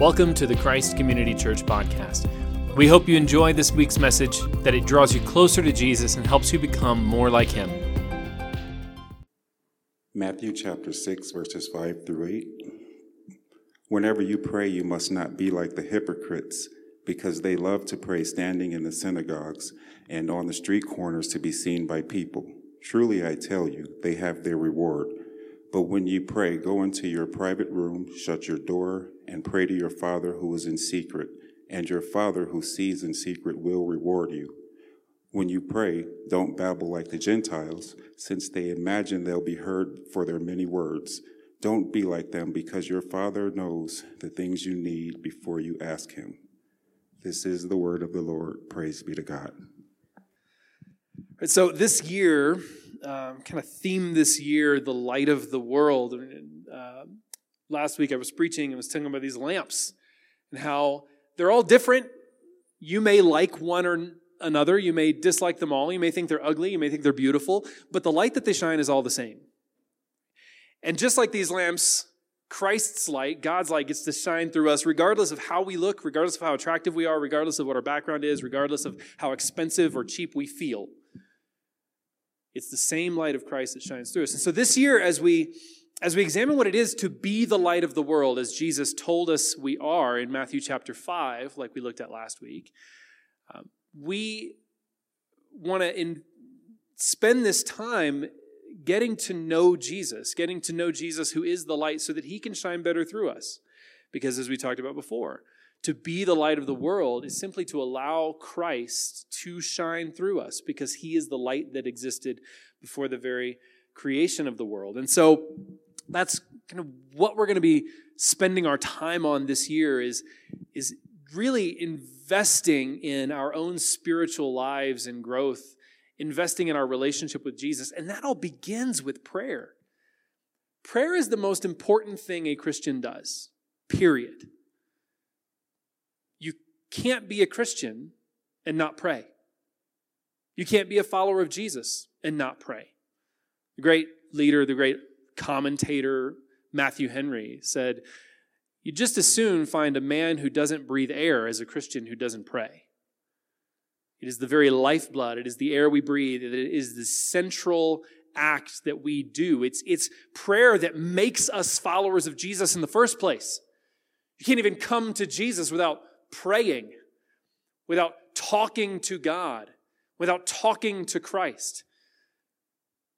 Welcome to the Christ Community Church podcast. We hope you enjoy this week's message, that it draws you closer to Jesus and helps you become more like Him. Matthew chapter 6, verses 5 through 8. Whenever you pray, you must not be like the hypocrites, because they love to pray standing in the synagogues and on the street corners to be seen by people. Truly, I tell you, they have their reward. But when you pray, go into your private room, shut your door, and pray to your Father who is in secret, and your Father who sees in secret will reward you. When you pray, don't babble like the Gentiles, since they imagine they'll be heard for their many words. Don't be like them, because your Father knows the things you need before you ask Him. This is the word of the Lord. Praise be to God. So, this year, um, kind of theme this year, the light of the world. Uh, last week I was preaching and was telling about these lamps and how they're all different. You may like one or another. You may dislike them all. You may think they're ugly. You may think they're beautiful. But the light that they shine is all the same. And just like these lamps, Christ's light, God's light, gets to shine through us regardless of how we look, regardless of how attractive we are, regardless of what our background is, regardless of how expensive or cheap we feel. It's the same light of Christ that shines through us. And so this year, as we as we examine what it is to be the light of the world, as Jesus told us we are in Matthew chapter 5, like we looked at last week, um, we want to spend this time getting to know Jesus, getting to know Jesus who is the light so that he can shine better through us. Because as we talked about before, to be the light of the world is simply to allow Christ to shine through us because he is the light that existed before the very creation of the world. And so that's kind of what we're going to be spending our time on this year is, is really investing in our own spiritual lives and growth, investing in our relationship with Jesus. And that all begins with prayer. Prayer is the most important thing a Christian does, period. Can't be a Christian and not pray. You can't be a follower of Jesus and not pray. The great leader, the great commentator Matthew Henry said, You just as soon find a man who doesn't breathe air as a Christian who doesn't pray. It is the very lifeblood, it is the air we breathe, it is the central act that we do. It's, it's prayer that makes us followers of Jesus in the first place. You can't even come to Jesus without praying, without talking to God, without talking to Christ.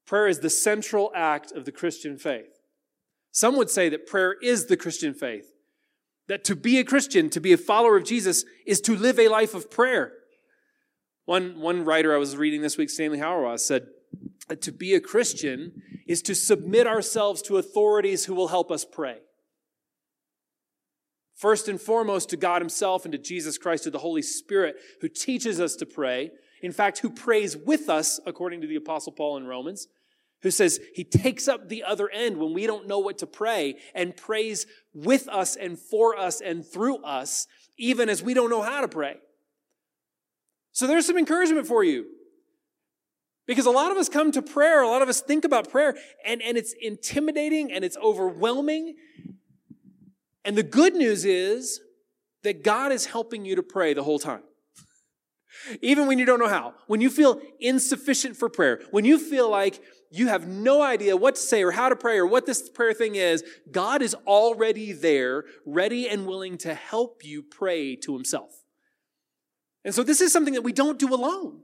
Prayer is the central act of the Christian faith. Some would say that prayer is the Christian faith. That to be a Christian, to be a follower of Jesus, is to live a life of prayer. One, one writer I was reading this week, Stanley Hauerwas, said that to be a Christian is to submit ourselves to authorities who will help us pray. First and foremost, to God Himself and to Jesus Christ, to the Holy Spirit, who teaches us to pray. In fact, who prays with us, according to the Apostle Paul in Romans who says he takes up the other end when we don't know what to pray and prays with us and for us and through us, even as we don't know how to pray. So there's some encouragement for you. Because a lot of us come to prayer, a lot of us think about prayer, and, and it's intimidating and it's overwhelming. And the good news is that God is helping you to pray the whole time. Even when you don't know how, when you feel insufficient for prayer, when you feel like you have no idea what to say or how to pray or what this prayer thing is, God is already there, ready and willing to help you pray to Himself. And so this is something that we don't do alone.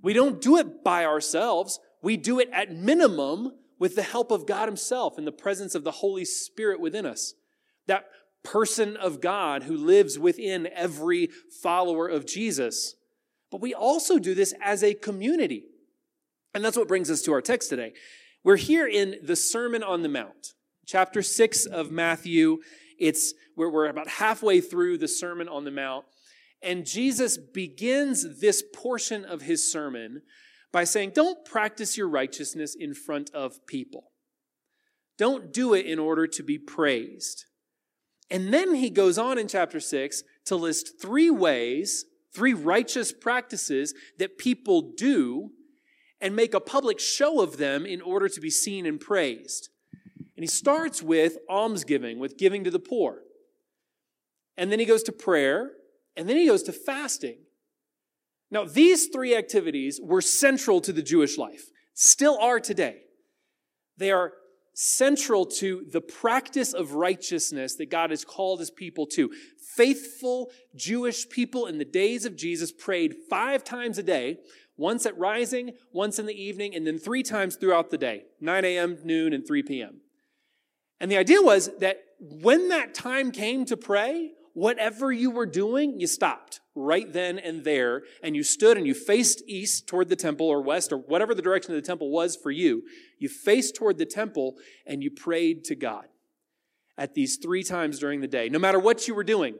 We don't do it by ourselves. We do it at minimum with the help of God Himself and the presence of the Holy Spirit within us. That person of God who lives within every follower of Jesus. But we also do this as a community. And that's what brings us to our text today. We're here in the Sermon on the Mount, chapter 6 of Matthew. It's we're, we're about halfway through the Sermon on the Mount. And Jesus begins this portion of his sermon by saying, Don't practice your righteousness in front of people. Don't do it in order to be praised. And then he goes on in chapter 6 to list three ways, three righteous practices that people do and make a public show of them in order to be seen and praised. And he starts with almsgiving, with giving to the poor. and then he goes to prayer, and then he goes to fasting. Now, these three activities were central to the Jewish life, still are today. They are central to the practice of righteousness that God has called his people to. Faithful Jewish people in the days of Jesus prayed five times a day, once at rising, once in the evening, and then three times throughout the day 9 a.m., noon, and 3 p.m. And the idea was that when that time came to pray, whatever you were doing, you stopped right then and there, and you stood and you faced east toward the temple or west or whatever the direction of the temple was for you. You faced toward the temple and you prayed to God at these three times during the day, no matter what you were doing.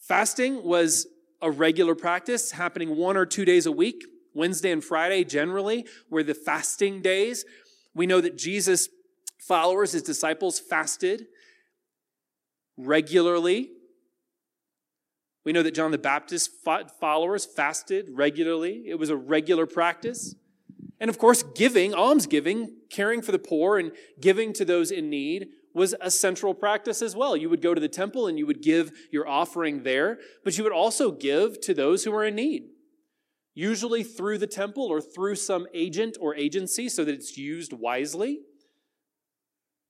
Fasting was a regular practice happening one or two days a week. Wednesday and Friday generally were the fasting days. We know that Jesus' followers, his disciples, fasted regularly. We know that John the Baptist followers fasted regularly. It was a regular practice. And of course, giving, almsgiving, caring for the poor and giving to those in need was a central practice as well. You would go to the temple and you would give your offering there, but you would also give to those who are in need. Usually through the temple or through some agent or agency so that it's used wisely.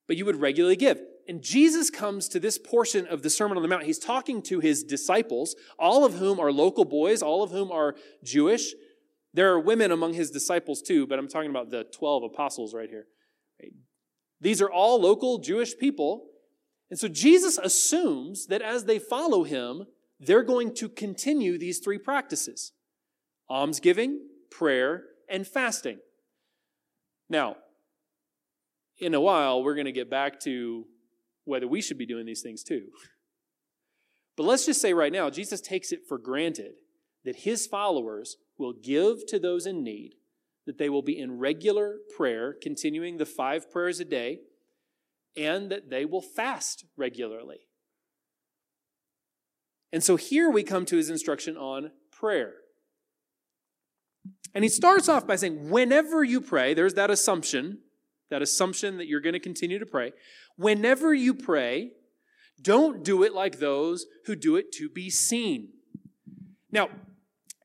But you would regularly give and Jesus comes to this portion of the Sermon on the Mount. He's talking to his disciples, all of whom are local boys, all of whom are Jewish. There are women among his disciples too, but I'm talking about the 12 apostles right here. These are all local Jewish people. And so Jesus assumes that as they follow him, they're going to continue these three practices almsgiving, prayer, and fasting. Now, in a while, we're going to get back to whether we should be doing these things too. But let's just say right now, Jesus takes it for granted that his followers will give to those in need, that they will be in regular prayer, continuing the five prayers a day, and that they will fast regularly. And so here we come to his instruction on prayer. And he starts off by saying, whenever you pray, there's that assumption that assumption that you're going to continue to pray. Whenever you pray, don't do it like those who do it to be seen. Now,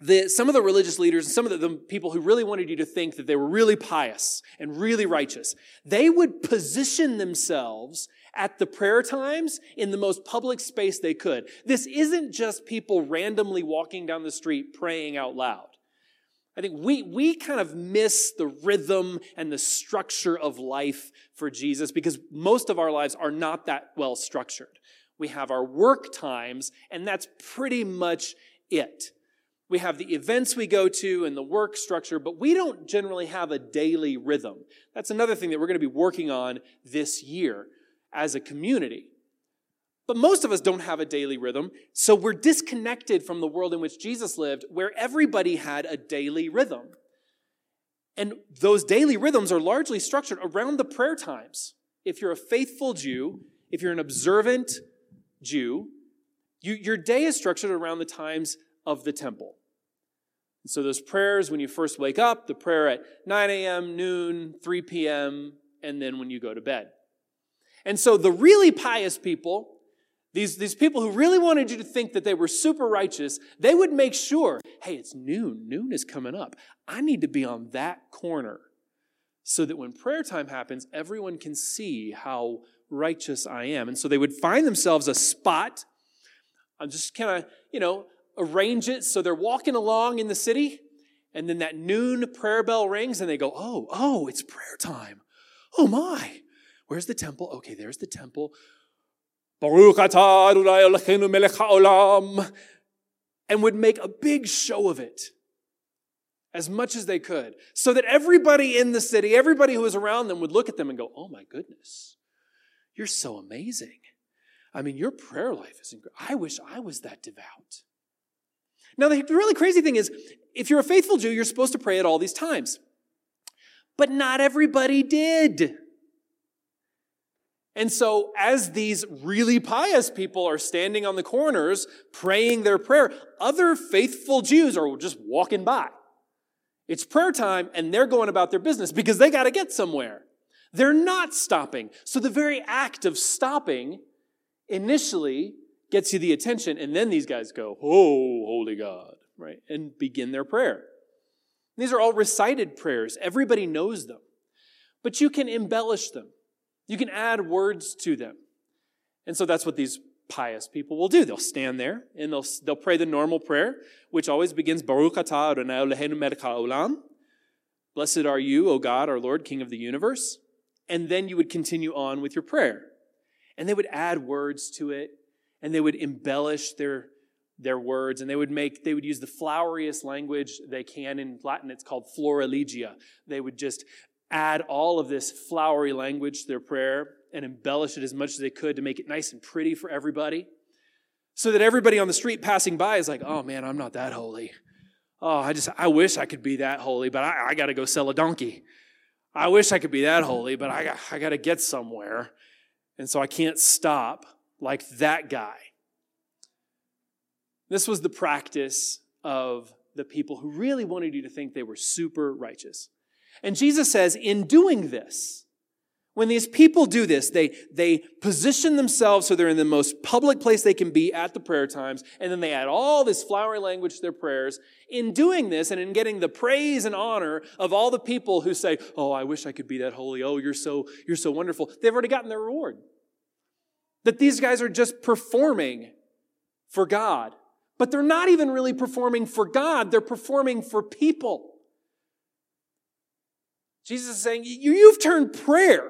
the, some of the religious leaders and some of the, the, people who really wanted you to think that they were really pious and really righteous, they would position themselves at the prayer times in the most public space they could. This isn't just people randomly walking down the street praying out loud. I think we, we kind of miss the rhythm and the structure of life for Jesus because most of our lives are not that well structured. We have our work times, and that's pretty much it. We have the events we go to and the work structure, but we don't generally have a daily rhythm. That's another thing that we're going to be working on this year as a community. But most of us don't have a daily rhythm, so we're disconnected from the world in which Jesus lived, where everybody had a daily rhythm. And those daily rhythms are largely structured around the prayer times. If you're a faithful Jew, if you're an observant Jew, you, your day is structured around the times of the temple. So those prayers when you first wake up, the prayer at 9 a.m., noon, 3 p.m., and then when you go to bed. And so the really pious people these, these people who really wanted you to think that they were super righteous, they would make sure, hey, it's noon. Noon is coming up. I need to be on that corner so that when prayer time happens, everyone can see how righteous I am. And so they would find themselves a spot. I'm just kind of, you know, arrange it so they're walking along in the city, and then that noon prayer bell rings, and they go, oh, oh, it's prayer time. Oh my. Where's the temple? Okay, there's the temple. Baruch atah melech haolam, and would make a big show of it as much as they could, so that everybody in the city, everybody who was around them would look at them and go, Oh my goodness, you're so amazing. I mean, your prayer life is incredible. I wish I was that devout. Now, the really crazy thing is, if you're a faithful Jew, you're supposed to pray at all these times. But not everybody did. And so, as these really pious people are standing on the corners praying their prayer, other faithful Jews are just walking by. It's prayer time, and they're going about their business because they got to get somewhere. They're not stopping. So, the very act of stopping initially gets you the attention, and then these guys go, Oh, holy God, right? And begin their prayer. These are all recited prayers. Everybody knows them. But you can embellish them, you can add words to them. And so that's what these pious people will do. They'll stand there and they'll, they'll pray the normal prayer, which always begins Baruch atah Adonai Eloheinu melech haolam. Blessed are you, O God, our Lord, King of the universe. And then you would continue on with your prayer. And they would add words to it and they would embellish their, their words and they would make they would use the floweriest language they can in latin it's called florilegia they would just add all of this flowery language to their prayer and embellish it as much as they could to make it nice and pretty for everybody so that everybody on the street passing by is like oh man i'm not that holy. Oh i just i wish i could be that holy but i, I got to go sell a donkey. I wish i could be that holy but i, I got to get somewhere. And so i can't stop like that guy. This was the practice of the people who really wanted you to think they were super righteous. And Jesus says, in doing this, when these people do this, they, they position themselves so they're in the most public place they can be at the prayer times, and then they add all this flowery language to their prayers. In doing this and in getting the praise and honor of all the people who say, Oh, I wish I could be that holy. Oh, you're so, you're so wonderful. They've already gotten their reward. That these guys are just performing for God but they're not even really performing for God, they're performing for people. Jesus is saying, You've turned prayer,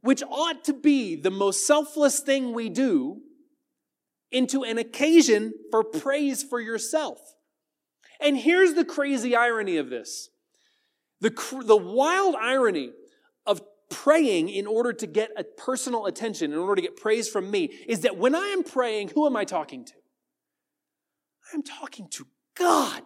which ought to be the most selfless thing we do, into an occasion for praise for yourself. And here's the crazy irony of this the, the wild irony of praying in order to get a personal attention, in order to get praise from me, is that when I am praying, who am I talking to? I'm talking to God.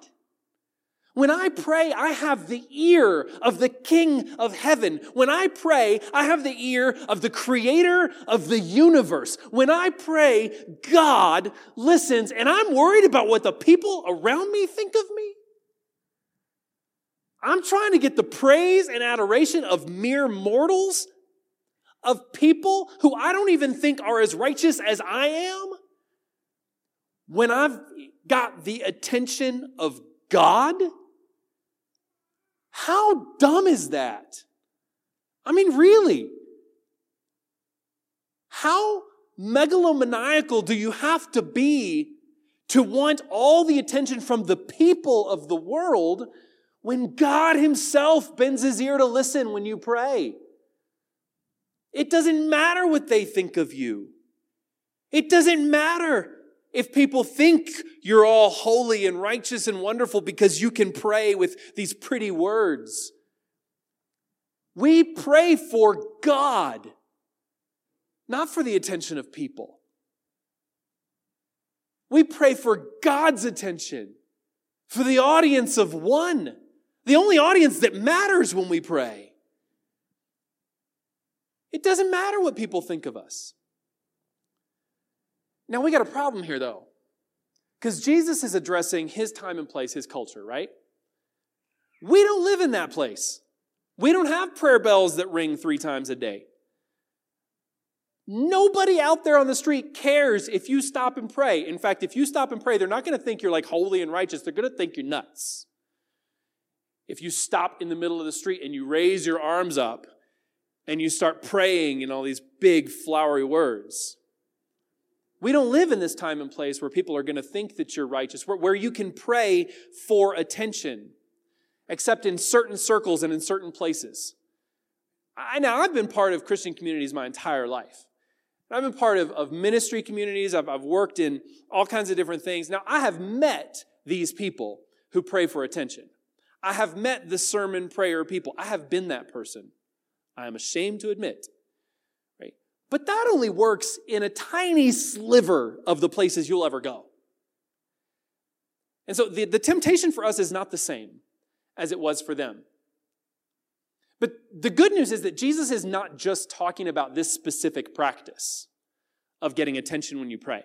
When I pray, I have the ear of the King of heaven. When I pray, I have the ear of the creator of the universe. When I pray, God listens, and I'm worried about what the people around me think of me. I'm trying to get the praise and adoration of mere mortals, of people who I don't even think are as righteous as I am. When I've got the attention of God? How dumb is that? I mean, really? How megalomaniacal do you have to be to want all the attention from the people of the world when God Himself bends His ear to listen when you pray? It doesn't matter what they think of you. It doesn't matter if people think you're all holy and righteous and wonderful because you can pray with these pretty words. We pray for God, not for the attention of people. We pray for God's attention, for the audience of one, the only audience that matters when we pray. It doesn't matter what people think of us. Now we got a problem here though. Because Jesus is addressing his time and place, his culture, right? We don't live in that place. We don't have prayer bells that ring three times a day. Nobody out there on the street cares if you stop and pray. In fact, if you stop and pray, they're not going to think you're like holy and righteous. They're going to think you're nuts. If you stop in the middle of the street and you raise your arms up and you start praying in all these big flowery words, we don't live in this time and place where people are going to think that you're righteous, where, you can pray for attention, except in certain circles and in certain places. I now I've been part of Christian communities my entire life. I've been part of, of ministry communities. I've, I've worked in all kinds of different things. Now I have met these people who pray for attention. I have met the sermon prayer people. I have been that person. I am ashamed to admit. But that only works in a tiny sliver of the places you'll ever go. And so the, the temptation for us is not the same as it was for them. But the good news is that Jesus is not just talking about this specific practice of getting attention when you pray.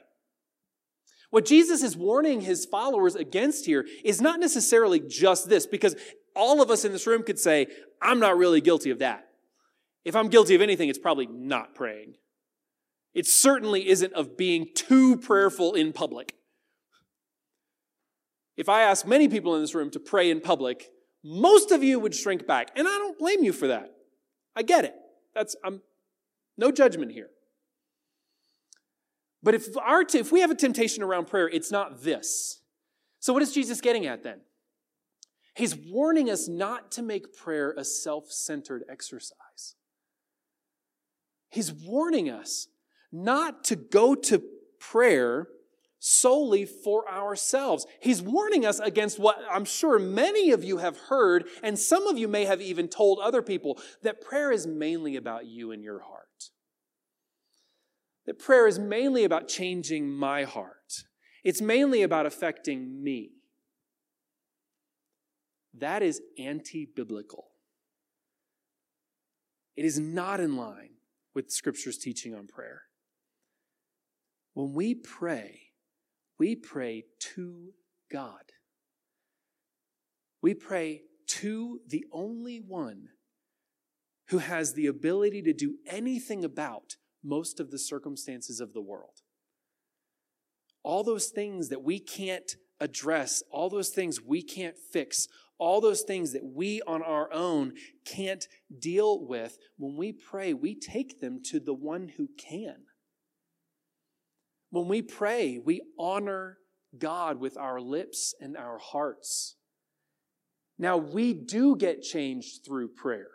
What Jesus is warning his followers against here is not necessarily just this, because all of us in this room could say, I'm not really guilty of that. If I'm guilty of anything, it's probably not praying. It certainly isn't of being too prayerful in public. If I ask many people in this room to pray in public, most of you would shrink back. And I don't blame you for that. I get it. That's I'm no judgment here. But if our if we have a temptation around prayer, it's not this. So what is Jesus getting at then? He's warning us not to make prayer a self-centered exercise. He's warning us not to go to prayer solely for ourselves. He's warning us against what I'm sure many of you have heard, and some of you may have even told other people that prayer is mainly about you and your heart. That prayer is mainly about changing my heart, it's mainly about affecting me. That is anti biblical. It is not in line with Scripture's teaching on prayer. When we pray, we pray to God. We pray to the only one who has the ability to do anything about most of the circumstances of the world. All those things that we can't address, all those things we can't fix, all those things that we on our own can't deal with, when we pray, we take them to the one who can. When we pray, we honor God with our lips and our hearts. Now, we do get changed through prayer.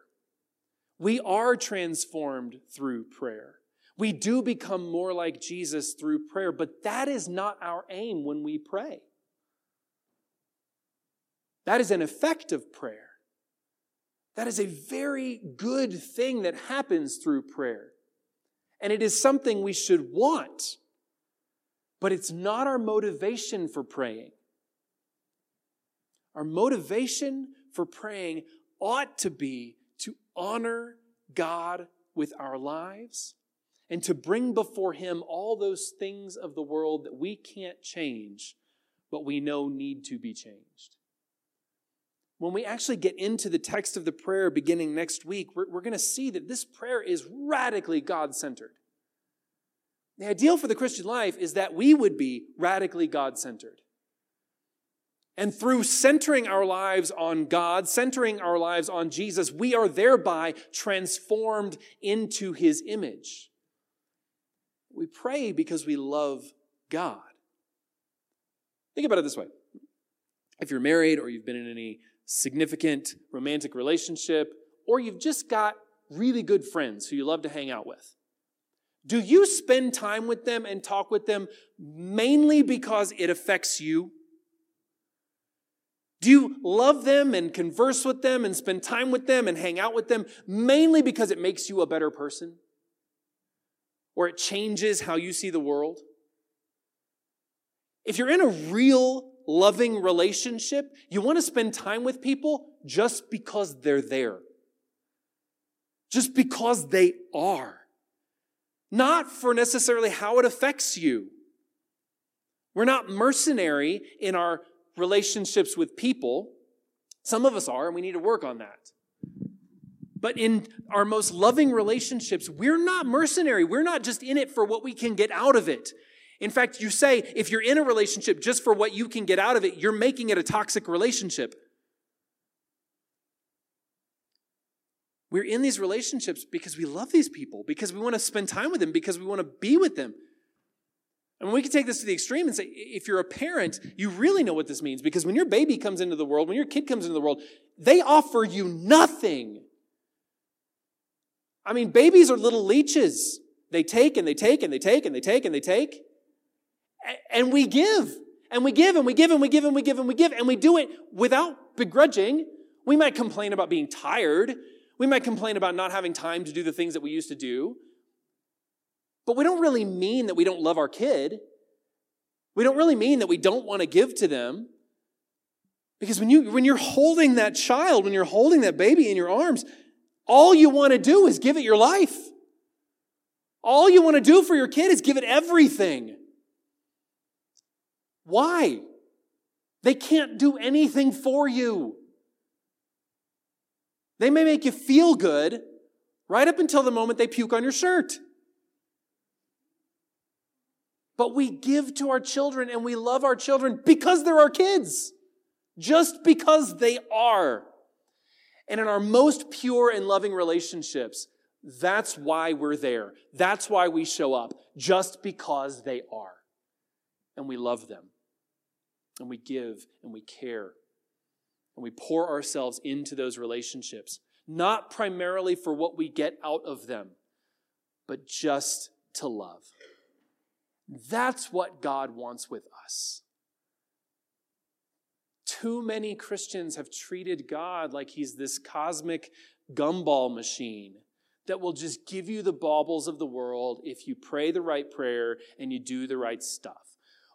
We are transformed through prayer. We do become more like Jesus through prayer, but that is not our aim when we pray. That is an effect of prayer. That is a very good thing that happens through prayer. And it is something we should want but it's not our motivation for praying. Our motivation for praying ought to be to honor God with our lives and to bring before Him all those things of the world that we can't change, but we know need to be changed. When we actually get into the text of the prayer beginning next week, we're, we're going to see that this prayer is radically God centered. The ideal for the Christian life is that we would be radically God centered. And through centering our lives on God, centering our lives on Jesus, we are thereby transformed into his image. We pray because we love God. Think about it this way if you're married or you've been in any significant romantic relationship, or you've just got really good friends who you love to hang out with, do you spend time with them and talk with them mainly because it affects you? Do you love them and converse with them and spend time with them and hang out with them mainly because it makes you a better person? Or it changes how you see the world? If you're in a real loving relationship, you want to spend time with people just because they're there. Just because they are not for necessarily how it affects you. We're not mercenary in our relationships with people. Some of us are, and we need to work on that. But in our most loving relationships, we're not mercenary. We're not just in it for what we can get out of it. In fact, you say if you're in a relationship just for what you can get out of it, you're making it a toxic relationship. We're in these relationships because we love these people, because we want to spend time with them, because we want to be with them. And we can take this to the extreme and say, if you're a parent, you really know what this means. Because when your baby comes into the world, when your kid comes into the world, they offer you nothing. I mean, babies are little leeches. They take and they take and they take and they take and they take. And we give. And we give and we give and we give and we give and we give. And we do it without begrudging. We might complain about being tired. We might complain about not having time to do the things that we used to do, but we don't really mean that we don't love our kid. We don't really mean that we don't want to give to them. Because when, you, when you're holding that child, when you're holding that baby in your arms, all you want to do is give it your life. All you want to do for your kid is give it everything. Why? They can't do anything for you. They may make you feel good right up until the moment they puke on your shirt. But we give to our children and we love our children because they're our kids. Just because they are. And in our most pure and loving relationships, that's why we're there. That's why we show up, just because they are. And we love them. And we give and we care. And we pour ourselves into those relationships, not primarily for what we get out of them, but just to love. That's what God wants with us. Too many Christians have treated God like he's this cosmic gumball machine that will just give you the baubles of the world if you pray the right prayer and you do the right stuff.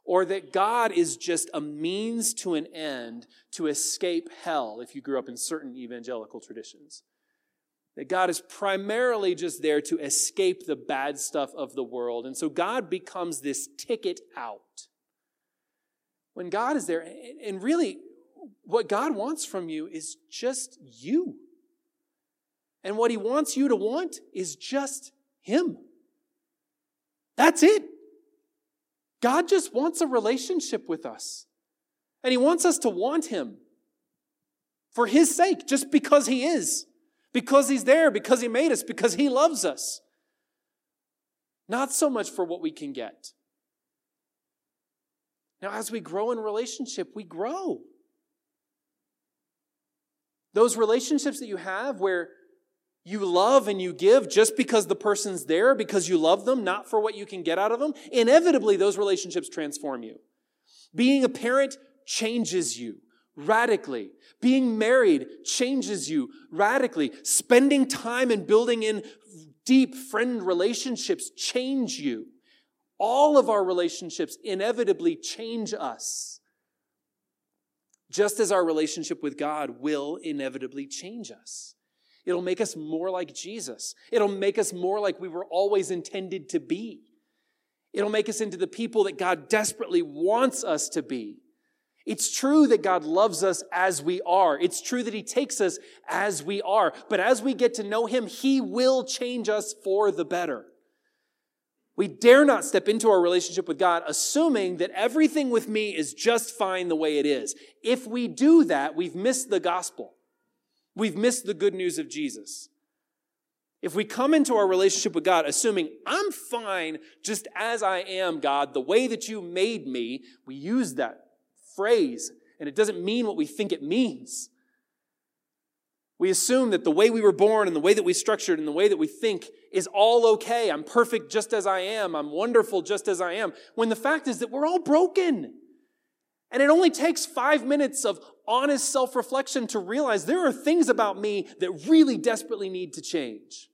Or that God is just a means to an end to escape hell if you grew up in certain evangelical traditions. That God is primarily just there to escape the bad stuff of the world. And so God becomes this ticket out. When God is there, and really what God wants from you is just you. And what he wants you to want is just him. That's it. God just wants a relationship with us. And he wants us to want him for his sake, just because he is, because he's there, because he made us, because he loves us. Not so much for what we can get. Now, as we grow in relationship, we grow. Those relationships that you have where you love and you give just because the person's there, because you love them, not for what you can get out of them, inevitably those relationships transform you. Being a parent changes you radically. Being married changes you radically. Spending time and building in deep friend relationships change you. All of our relationships inevitably change us. Just as our relationship with God will inevitably change us. It'll make us more like Jesus. It'll make us more like we were always intended to be. It'll make us into the people that God desperately wants us to be. It's true that God loves us as we are. It's true that He takes us as we are. But as we get to know Him, He will change us for the better. We dare not step into our relationship with God assuming that everything with me is just fine the way it is. If we do that, we've missed the gospel we've missed the good news of Jesus. If we come into our relationship with God assuming, I'm fine just as I am, God, the way that you made me, we use that phrase, and it doesn't mean what we think it means. We assume that the way we were born and the way that we structured and the way that we think is all okay. I'm perfect just as I am. I'm wonderful just as I am. When the fact is that we're all broken. And it only takes five minutes of honest self reflection to realize there are things about me that really desperately need to change.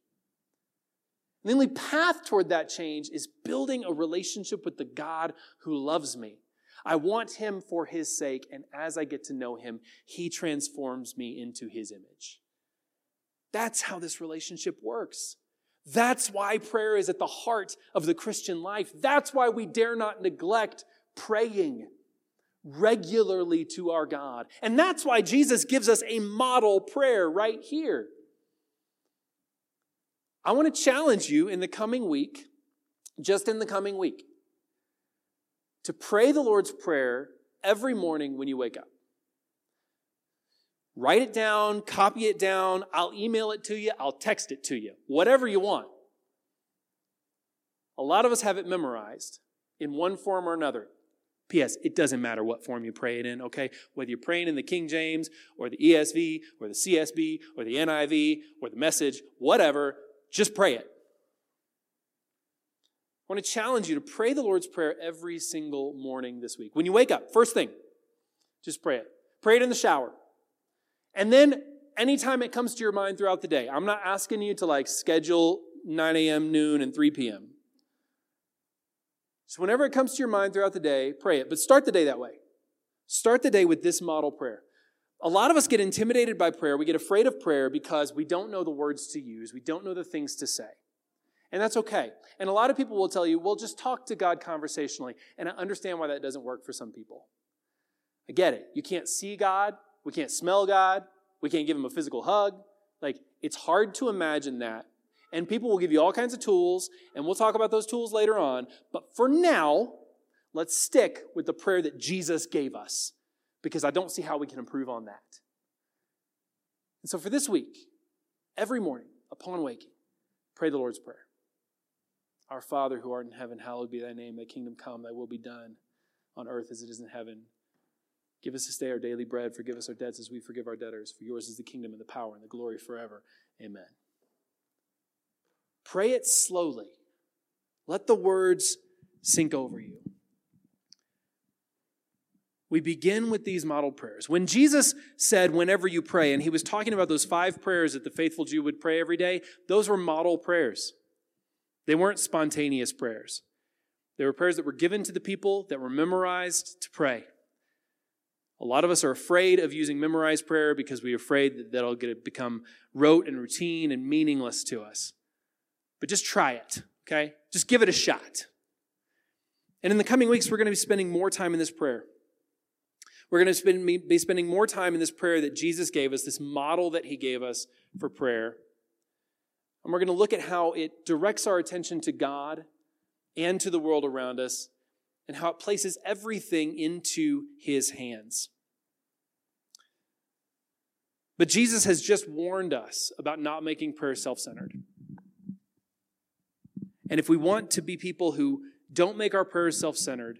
And the only path toward that change is building a relationship with the God who loves me. I want him for his sake, and as I get to know him, he transforms me into his image. That's how this relationship works. That's why prayer is at the heart of the Christian life. That's why we dare not neglect praying regularly to our God. And that's why Jesus gives us a model prayer right here. I want to challenge you in the coming week, just in the coming week, to pray the Lord's Prayer every morning when you wake up. Write it down, copy it down, I'll email it to you, I'll text it to you, whatever you want. A lot of us have it memorized in one form or another. P.S. It doesn't matter what form you pray it in, okay? Whether you're praying in the King James or the ESV or the CSB or the NIV or the message, whatever, just pray it. I want to challenge you to pray the Lord's Prayer every single morning this week. When you wake up, first thing, just pray it. Pray it in the shower. And then anytime it comes to your mind throughout the day, I'm not asking you to like schedule 9 a.m., noon, and 3 p.m. So, whenever it comes to your mind throughout the day, pray it. But start the day that way. Start the day with this model prayer. A lot of us get intimidated by prayer. We get afraid of prayer because we don't know the words to use, we don't know the things to say. And that's okay. And a lot of people will tell you, well, just talk to God conversationally. And I understand why that doesn't work for some people. I get it. You can't see God, we can't smell God, we can't give him a physical hug. Like, it's hard to imagine that and people will give you all kinds of tools, and we'll talk about those tools later on. But for now, let's stick with the prayer that Jesus gave us because I don't see how we can improve on that. And so for this week, every morning upon waking, pray the Lord's Prayer. Our Father who art in heaven, hallowed be thy name. Thy kingdom come, thy will be done on earth as it is in heaven. Give us this day our daily bread. Forgive us our debts as we forgive our debtors. For yours is the kingdom and the power and the glory forever. Amen. Pray it slowly. Let the words sink over you. We begin with these model prayers. When Jesus said, whenever you pray, and he was talking about those five prayers that the faithful Jew would pray every day, those were model prayers. They weren't spontaneous prayers. They were prayers that were given to the people, that were memorized to pray. A lot of us are afraid of using memorized prayer because we're afraid that that'll get become rote and routine and meaningless to us. But just try it, okay? Just give it a shot. And in the coming weeks, we're going to be spending more time in this prayer. We're going to be spending more time in this prayer that Jesus gave us, this model that he gave us for prayer. And we're going to look at how it directs our attention to God and to the world around us, and how it places everything into his hands. But Jesus has just warned us about not making prayer self centered. And if we want to be people who don't make our prayers self centered,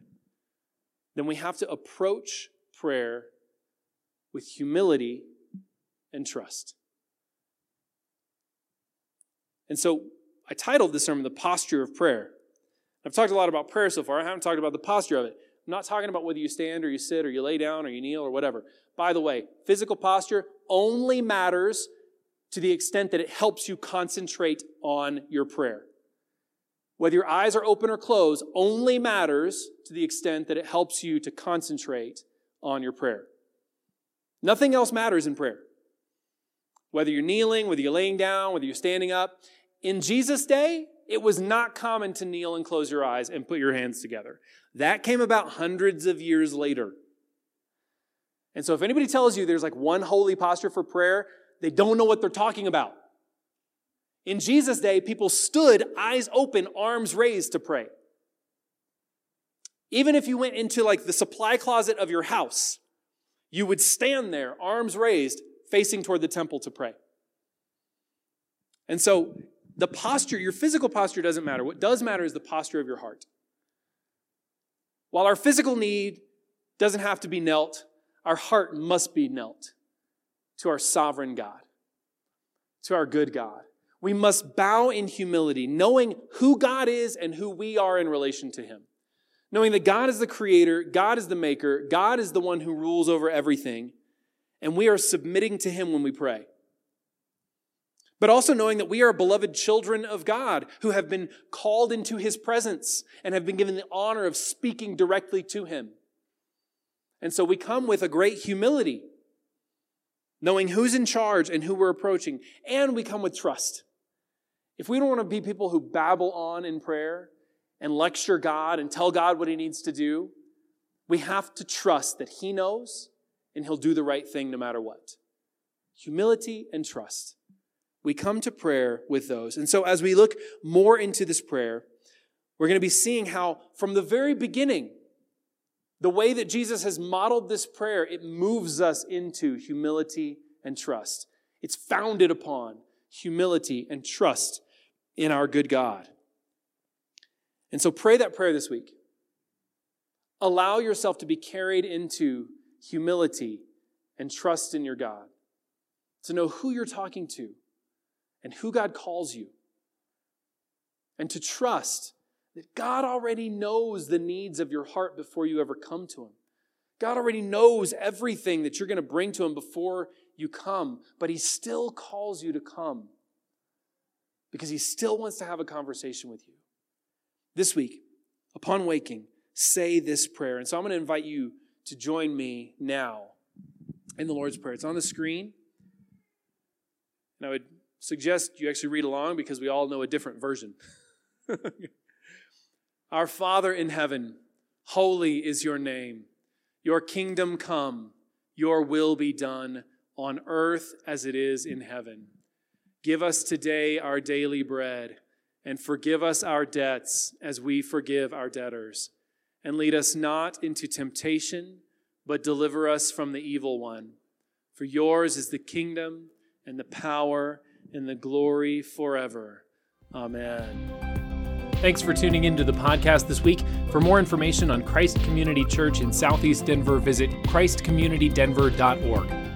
then we have to approach prayer with humility and trust. And so I titled this sermon, The Posture of Prayer. I've talked a lot about prayer so far. I haven't talked about the posture of it. I'm not talking about whether you stand or you sit or you lay down or you kneel or whatever. By the way, physical posture only matters to the extent that it helps you concentrate on your prayer. Whether your eyes are open or closed only matters to the extent that it helps you to concentrate on your prayer. Nothing else matters in prayer. Whether you're kneeling, whether you're laying down, whether you're standing up. In Jesus' day, it was not common to kneel and close your eyes and put your hands together. That came about hundreds of years later. And so if anybody tells you there's like one holy posture for prayer, they don't know what they're talking about. In Jesus' day, people stood, eyes open, arms raised to pray. Even if you went into like the supply closet of your house, you would stand there, arms raised, facing toward the temple to pray. And so the posture, your physical posture doesn't matter. What does matter is the posture of your heart. While our physical need doesn't have to be knelt, our heart must be knelt to our sovereign God, to our good God. We must bow in humility, knowing who God is and who we are in relation to Him knowing that God is the creator, God is the maker, God is the one who rules over everything, and we are submitting to Him when we pray. But also knowing that we are beloved children of God who have been called into His presence and have been given the honor of speaking directly to Him. And so we come with a great humility, knowing who's in charge and who we're approaching, and we come with trust. If we don't want to be people who babble on in prayer, and lecture God and tell God what he needs to do. We have to trust that he knows and he'll do the right thing no matter what. Humility and trust. We come to prayer with those. And so as we look more into this prayer, we're going to be seeing how from the very beginning, the way that Jesus has modeled this prayer, it moves us into humility and trust. It's founded upon humility and trust in our good God. And so pray that prayer this week. Allow yourself to be carried into humility and trust in your God, to know who you're talking to and who God calls you, and to trust that God already knows the needs of your heart before you ever come to Him. God already knows everything that you're going to bring to Him before you come, but He still calls you to come because He still wants to have a conversation with you. This week, upon waking, say this prayer. And so I'm going to invite you to join me now in the Lord's Prayer. It's on the screen. And I would suggest you actually read along because we all know a different version. Our Father in heaven, holy is your name. Your kingdom come, your will be done on earth as it is in heaven. Give us today our daily bread and forgive us our debts as we forgive our debtors. and lead us not into temptation, but deliver us from the evil one. For yours is the kingdom and the power and the glory forever. Amen. Thanks for tuning into the podcast this week. For more information on Christ Community Church in Southeast Denver, visit christcommunitydenver.org.